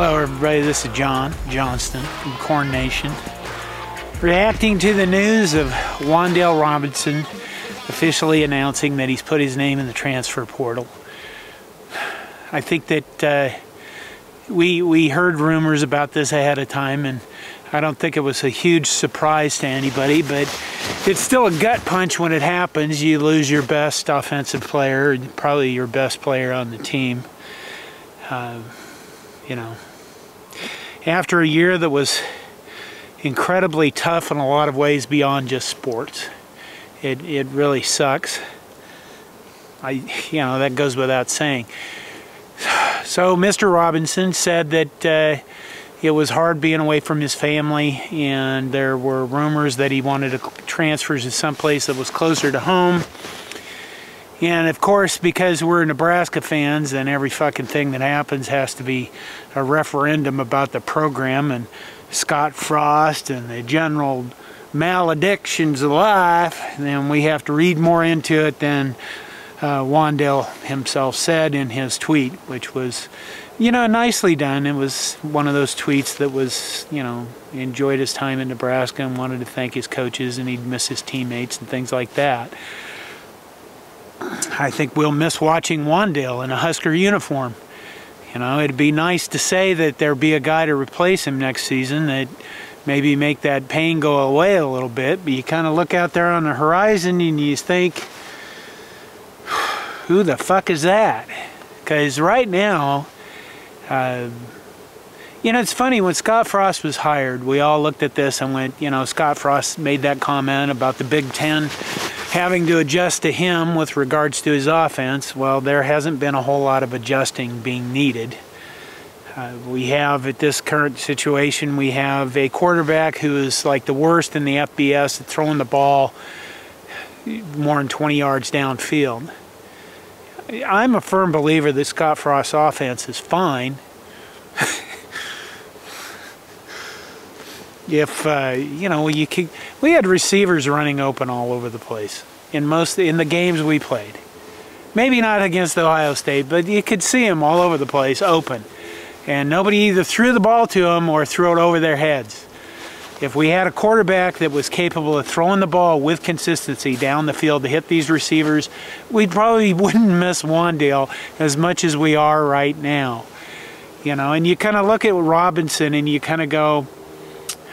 Hello, everybody. This is John Johnston from Corn Nation. Reacting to the news of Wan'Dale Robinson officially announcing that he's put his name in the transfer portal. I think that uh, we we heard rumors about this ahead of time, and I don't think it was a huge surprise to anybody. But it's still a gut punch when it happens. You lose your best offensive player, probably your best player on the team. Uh, you know, after a year that was incredibly tough in a lot of ways beyond just sports. It, it really sucks. I, you know, that goes without saying. So Mr. Robinson said that uh, it was hard being away from his family, and there were rumors that he wanted to transfer to someplace that was closer to home. And of course, because we're Nebraska fans, and every fucking thing that happens has to be a referendum about the program and Scott Frost and the general maledictions of life, then we have to read more into it than uh, himself said in his tweet, which was, you know, nicely done. It was one of those tweets that was, you know, enjoyed his time in Nebraska and wanted to thank his coaches and he'd miss his teammates and things like that. I think we'll miss watching Wan'Dale in a Husker uniform. You know, it'd be nice to say that there'd be a guy to replace him next season that maybe make that pain go away a little bit. But you kind of look out there on the horizon and you think, who the fuck is that? Because right now, uh, you know, it's funny, when Scott Frost was hired, we all looked at this and went, you know, Scott Frost made that comment about the Big Ten having to adjust to him with regards to his offense. Well, there hasn't been a whole lot of adjusting being needed. Uh, we have, at this current situation, we have a quarterback who is like the worst in the FBS at throwing the ball more than 20 yards downfield. I'm a firm believer that Scott Frost's offense is fine. If uh, you know you could, we had receivers running open all over the place in most in the games we played. Maybe not against Ohio State, but you could see them all over the place open, and nobody either threw the ball to them or threw it over their heads. If we had a quarterback that was capable of throwing the ball with consistency down the field to hit these receivers, we probably wouldn't miss Wan'Dale as much as we are right now. You know, and you kind of look at Robinson and you kind of go,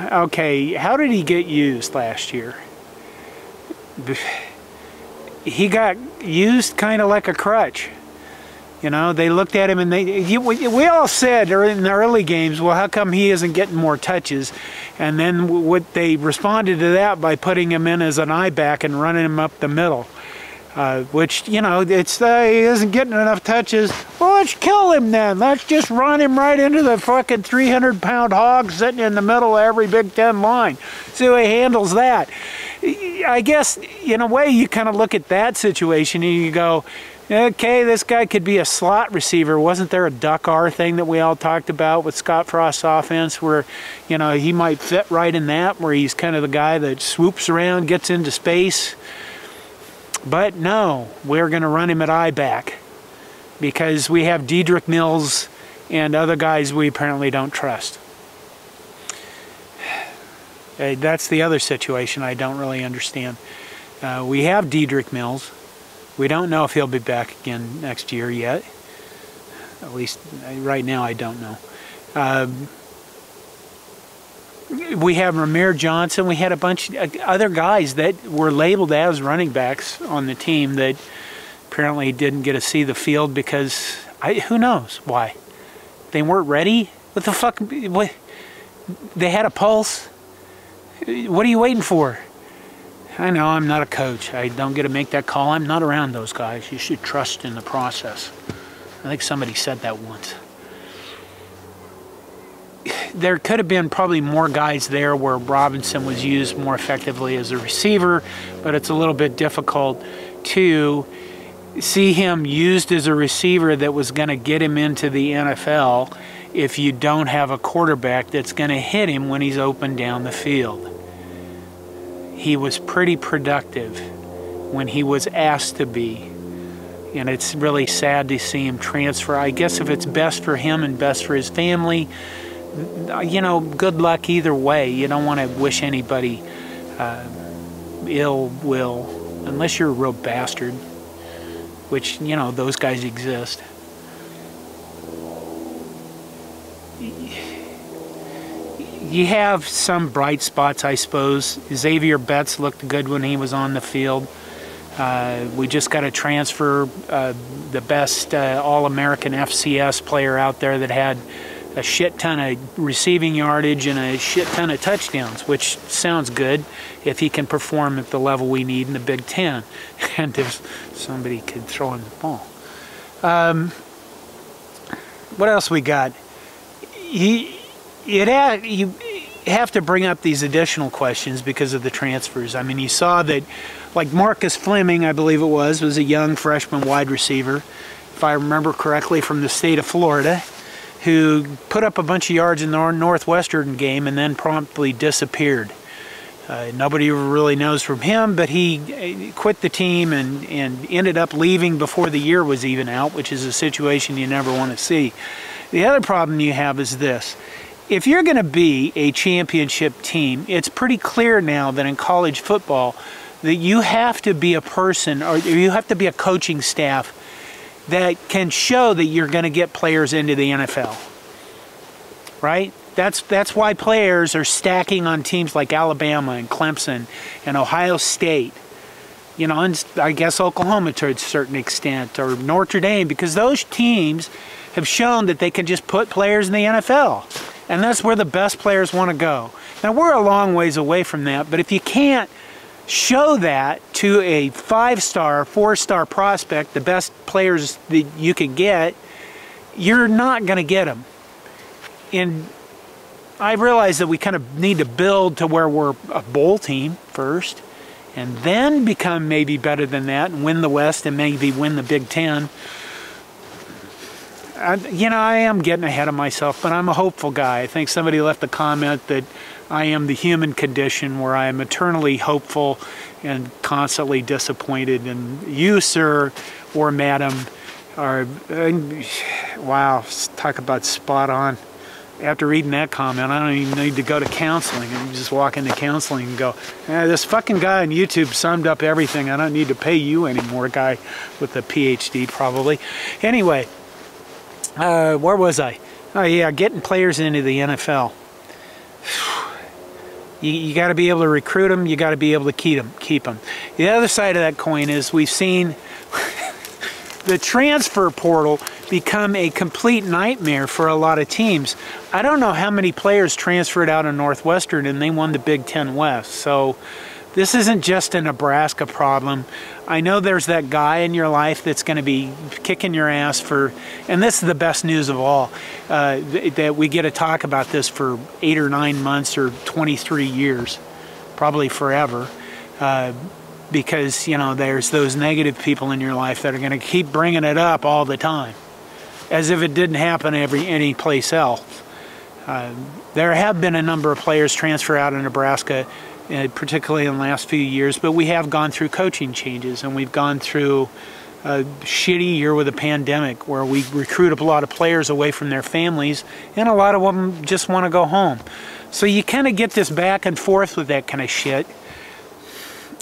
okay, how did he get used last year? He got used kind of like a crutch. You know, they looked at him and they, we all said in the early games, well, how come he isn't getting more touches? And then what they responded to that by putting him in as an I back and running him up the middle. Uh, which you know it's uh, he isn't getting enough touches. Well, let's kill him then. Let's just run him right into the fucking 300 pound hog sitting in the middle of every Big Ten line. See how he handles that. I guess in a way you kind of look at that situation and you go, okay, this guy could be a slot receiver. Wasn't there a duck R thing that we all talked about with Scott Frost's offense where, you know, he might fit right in that, where he's kind of the guy that swoops around, gets into space. But no, we're going to run him at I back because we have Dedrick Mills and other guys we apparently don't trust. Uh, that's the other situation I don't really understand. Uh, we have Dedrick Mills. We don't know if he'll be back again next year yet. At least uh, right now, I don't know. Um, we have Rahmir Johnson. We had a bunch of other guys that were labeled as running backs on the team that apparently didn't get to see the field because I, who knows why they weren't ready. What the fuck? What, they had a pulse. What are you waiting for? I know I'm not a coach. I don't get to make that call. I'm not around those guys. You should trust in the process. I think somebody said that once there could have been probably more guys there where Robinson was used more effectively as a receiver, but it's a little bit difficult to see him used as a receiver that was going to get him into the NFL if you don't have a quarterback that's going to hit him when he's open down the field. He was pretty productive when he was asked to be. and it's really sad to see him transfer. I guess if it's best for him and best for his family, you know, good luck either way. You don't want to wish anybody uh, ill will, unless you're a real bastard, which, you know, those guys exist. You have some bright spots, I suppose. Zavier Betts looked good when he was on the field. Uh, we just got to transfer uh, the best uh, All American FCS player out there that had a shit ton of receiving yardage and a shit ton of touchdowns, which sounds good if he can perform at the level we need in the Big Ten and if somebody could throw him the ball. Um, what else we got? He, it you have to bring up these additional questions because of the transfers. I mean, you saw that like Marcus Fleming, I believe it was, was a young freshman wide receiver, if I remember correctly, from the state of Florida, who put up a bunch of yards in the Northwestern game and then promptly disappeared. Uh, nobody really knows from him, but he uh, quit the team and, and ended up leaving before the year was even out, which is a situation you never want to see. The other problem you have is this. If you're going to be a championship team, it's pretty clear now that in college football, that you have to be a person or you have to be a coaching staff that can show that you're going to get players into the NFL. Right? That's that's why players are stacking on teams like Alabama and Clemson and Ohio State. You know, and I guess Oklahoma to a certain extent or Notre Dame because those teams have shown that they can just put players in the NFL. And that's where the best players want to go. Now we're a long ways away from that, but if you can't show that to a five star, four star prospect, the best players that you can get, you're not going to get them. And I realize that we kind of need to build to where we're a bowl team first, and then become maybe better than that and win the West and maybe win the Big Ten. I, you know, I am getting ahead of myself, but I'm a hopeful guy. I think somebody left a comment that I am the human condition where I am eternally hopeful and constantly disappointed. And you, sir, or madam, are, uh, wow, talk about spot on. After reading that comment, I don't even need to go to counseling. I just walk into counseling and go, eh, this fucking guy on YouTube summed up everything. I don't need to pay you anymore, guy with a PhD probably. Anyway, uh, where was I? Oh yeah, getting players into the NFL you, you got to be able to recruit them. You got to be able to keep them. Keep them. The other side of that coin is we've seen the transfer portal become a complete nightmare for a lot of teams. I don't know how many players transferred out of Northwestern and they won the Big Ten West. So this isn't just a Nebraska problem. I know there's that guy in your life that's going to be kicking your ass for, and this is the best news of all, uh, th that we get to talk about this for eight or nine months or 23 years, probably forever. Uh, because you know there's those negative people in your life that are going to keep bringing it up all the time, as if it didn't happen every any place else. Uh, there have been a number of players transfer out of Nebraska Uh, particularly in the last few years, but we have gone through coaching changes and we've gone through a shitty year with a pandemic where we recruit a lot of players away from their families and a lot of them just want to go home. So you kind of get this back and forth with that kind of shit.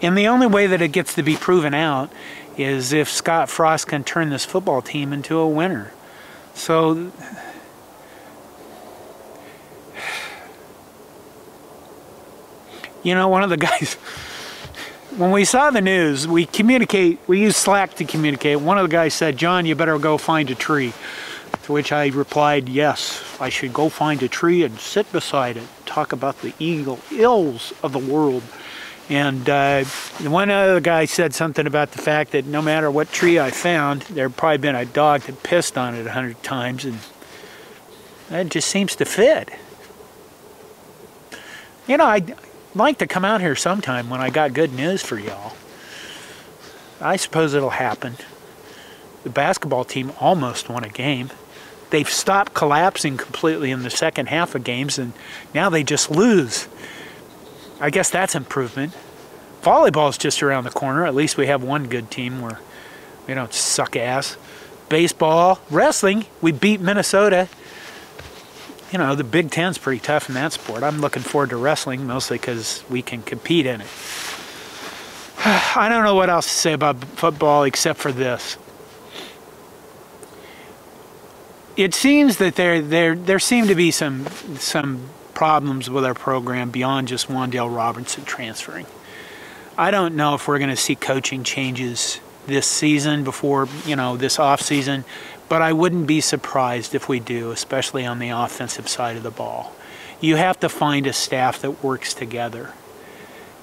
And the only way that it gets to be proven out is if Scott Frost can turn this football team into a winner. So You know, one of the guys, when we saw the news, we communicate, we use Slack to communicate. One of the guys said, John, you better go find a tree. To which I replied, yes, I should go find a tree and sit beside it, talk about the eagle ills of the world. And uh, one other guy said something about the fact that no matter what tree I found, there'd probably been a dog that pissed on it a hundred times, and that just seems to fit. You know, I, like to come out here sometime when I got good news for y'all. I suppose it'll happen. The basketball team almost won a game. They've stopped collapsing completely in the second half of games, and now they just lose. I guess that's improvement. Volleyball's just around the corner. At least we have one good team where We don't suck ass. Baseball, wrestling, we beat Minnesota. You know, the Big Ten's pretty tough in that sport. I'm looking forward to wrestling mostly because we can compete in it. I don't know what else to say about football except for this. It seems that there there there seem to be some some problems with our program beyond just Wan'Dale Robinson transferring. I don't know if we're going to see coaching changes this season before, you know, this off season, but I wouldn't be surprised if we do, especially on the offensive side of the ball. You have to find a staff that works together.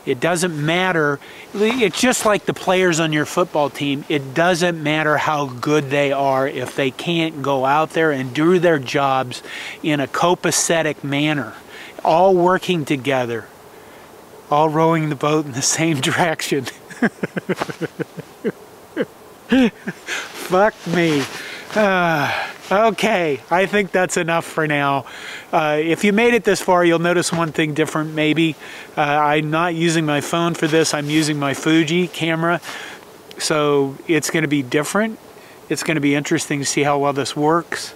It doesn't matter. It's just like the players on your football team. It doesn't matter how good they are if they can't go out there and do their jobs in a copacetic manner, all working together, all rowing the boat in the same direction. Fuck me. Uh, okay, I think that's enough for now. Uh, if you made it this far, you'll notice one thing different maybe. Uh, I'm not using my phone for this, I'm using my Fuji camera. So it's going to be different. It's going to be interesting to see how well this works.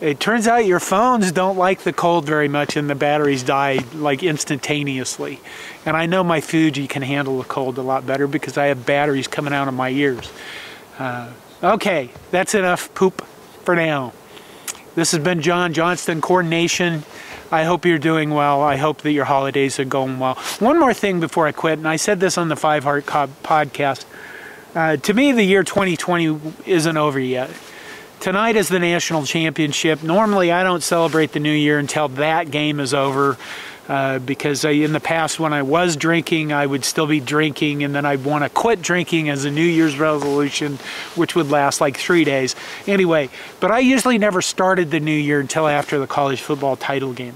It turns out your phones don't like the cold very much and the batteries die like instantaneously. And I know my Fuji can handle the cold a lot better because I have batteries coming out of my ears. Uh, okay, that's enough poop for now. This has been John Johnston, Corn Nation. I hope you're doing well. I hope that your holidays are going well. One more thing before I quit, and I said this on the Five Heart podcast. Uh, to me, the year 2020 isn't over yet. Tonight is the national championship. Normally, I don't celebrate the new year until that game is over. Uh, because I, in the past when I was drinking, I would still be drinking, and then I'd want to quit drinking as a New Year's resolution, which would last like three days. Anyway, but I usually never started the new year until after the college football title game.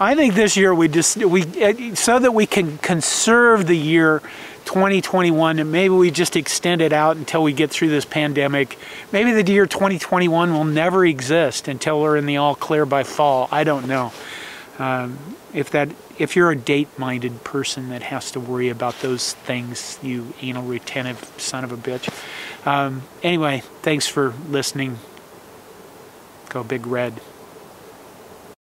I think this year we just we uh, so that we can conserve the year 2021 and maybe we just extend it out until we get through this pandemic. Maybe the year 2021 will never exist until we're in the all clear by fall. I don't know. Um, if that if you're a date-minded person that has to worry about those things, you anal retentive son of a bitch. Um, anyway, thanks for listening. Go Big Red.